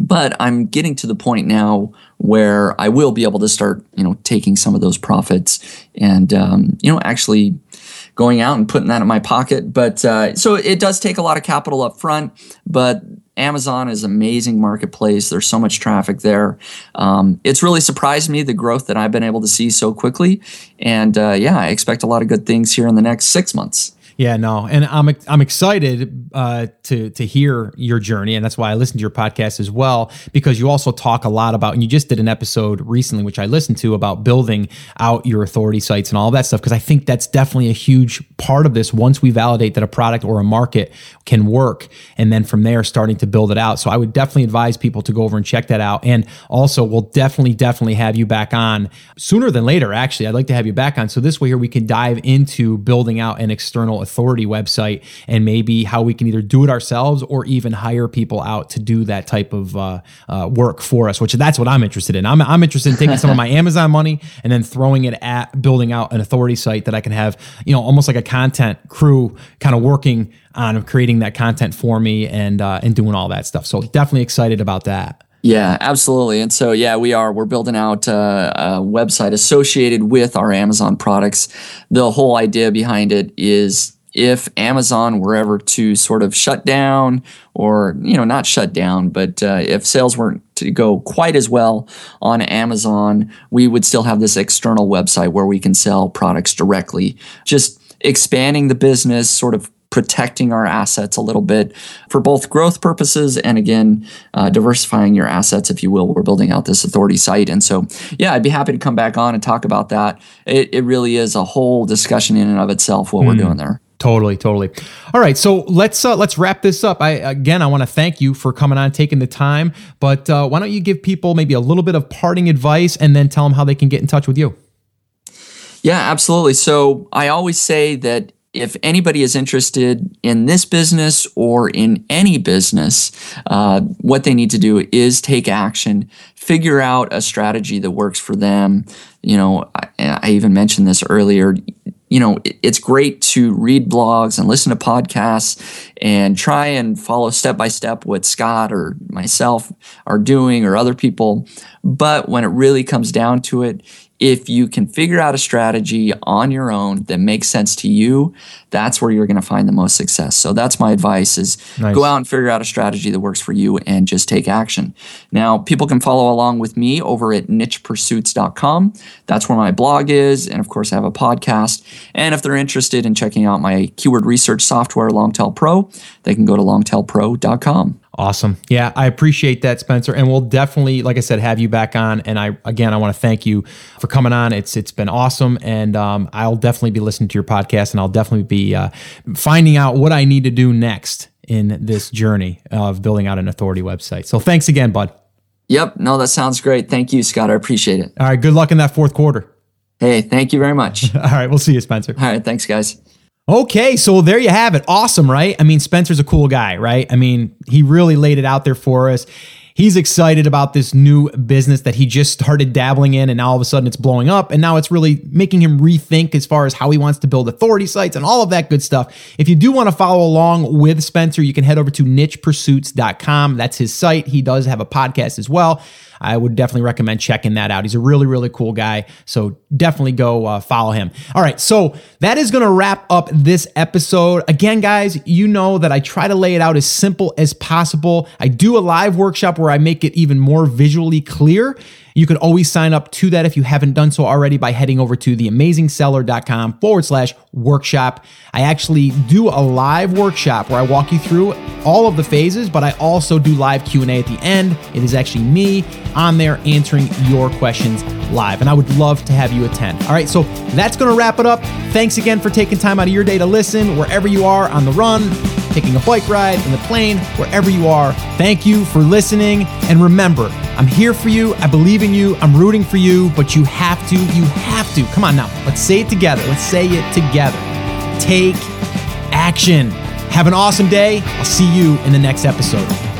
Speaker 2: But I'm getting to the point now where I will be able to start, you know, taking some of those profits and, um, you know, actually going out and putting that in my pocket. But uh, so it does take a lot of capital up front, but Amazon is amazing marketplace. There's so much traffic there. Um, it's really surprised me the growth that I've been able to see so quickly. And uh, yeah, I expect a lot of good things here in the next six months.
Speaker 1: Yeah, no, and I'm I'm excited uh, to to hear your journey, and that's why I listened to your podcast as well because you also talk a lot about, and you just did an episode recently, which I listened to about building out your authority sites and all that stuff because I think that's definitely a huge part of this. Once we validate that a product or a market can work, and then from there starting to build it out. So I would definitely advise people to go over and check that out, and also we'll definitely definitely have you back on sooner than later. Actually, I'd like to have you back on so this way here we can dive into building out an external authority website and maybe how we can either do it ourselves or even hire people out to do that type of uh, uh, work for us, which that's what I'm interested in. I'm, I'm interested in taking some of my Amazon money and then throwing it at building out an authority site that I can have, you know, almost like a content crew kind of working on creating that content for me and uh, and doing all that stuff. So definitely excited about that.
Speaker 2: Yeah, absolutely. And so, yeah, we are. We're building out uh, a website associated with our Amazon products. The whole idea behind it is if Amazon were ever to sort of shut down, or you know, not shut down, but uh, if sales weren't to go quite as well on Amazon, we would still have this external website where we can sell products directly. Just expanding the business, sort of protecting our assets a little bit for both growth purposes and again uh, diversifying your assets if you will we're building out this authority site and so yeah i'd be happy to come back on and talk about that it, it really is a whole discussion in and of itself what mm. we're doing there
Speaker 1: Totally, totally. All right, so let's uh, let's wrap this up. I again, I want to thank you for coming on, taking the time. But uh, why don't you give people maybe a little bit of parting advice, and then tell them how they can get in touch with you?
Speaker 2: Yeah, absolutely. So I always say that if anybody is interested in this business or in any business, uh, what they need to do is take action, figure out a strategy that works for them. You know, I, I even mentioned this earlier. You know, it's great to read blogs and listen to podcasts and try and follow step by step what Scott or myself are doing or other people. But when it really comes down to it, if you can figure out a strategy on your own that makes sense to you that's where you're going to find the most success. So that's my advice is nice. go out and figure out a strategy that works for you and just take action. Now people can follow along with me over at nichepursuits.com that's where my blog is and of course i have a podcast. And if they're interested in checking out my keyword research software longtail pro they can go to longtailpro.com
Speaker 1: Awesome. Yeah, I appreciate that, Spencer. And we'll definitely, like I said, have you back on. And I, again, I want to thank you for coming on. It's it's been awesome, and um, I'll definitely be listening to your podcast, and I'll definitely be uh, finding out what I need to do next in this journey of building out an authority website. So thanks again, bud.
Speaker 2: Yep. No, that sounds great. Thank you, Scott. I appreciate it.
Speaker 1: All right. Good luck in that fourth quarter.
Speaker 2: Hey, thank you very much.
Speaker 1: All right. We'll see you, Spencer.
Speaker 2: All right. Thanks, guys.
Speaker 1: Okay, so there you have it. Awesome, right? I mean, Spencer's a cool guy, right? I mean, he really laid it out there for us. He's excited about this new business that he just started dabbling in, and now all of a sudden it's blowing up. And now it's really making him rethink as far as how he wants to build authority sites and all of that good stuff. If you do want to follow along with Spencer, you can head over to nichepursuits.com. That's his site. He does have a podcast as well. I would definitely recommend checking that out. He's a really, really cool guy. So definitely go uh, follow him. All right. So that is going to wrap up this episode. Again, guys, you know that I try to lay it out as simple as possible. I do a live workshop where I make it even more visually clear. You can always sign up to that if you haven't done so already by heading over to theamazingseller.com forward slash workshop. I actually do a live workshop where I walk you through all of the phases, but I also do live Q&A at the end. It is actually me on there answering your questions live, and I would love to have you attend. All right, so that's going to wrap it up. Thanks again for taking time out of your day to listen wherever you are on the run taking a bike ride, in the plane, wherever you are. Thank you for listening. And remember, I'm here for you. I believe in you. I'm rooting for you, but you have to, you have to. Come on now. Let's say it together. Let's say it together. Take action. Have an awesome day. I'll see you in the next episode.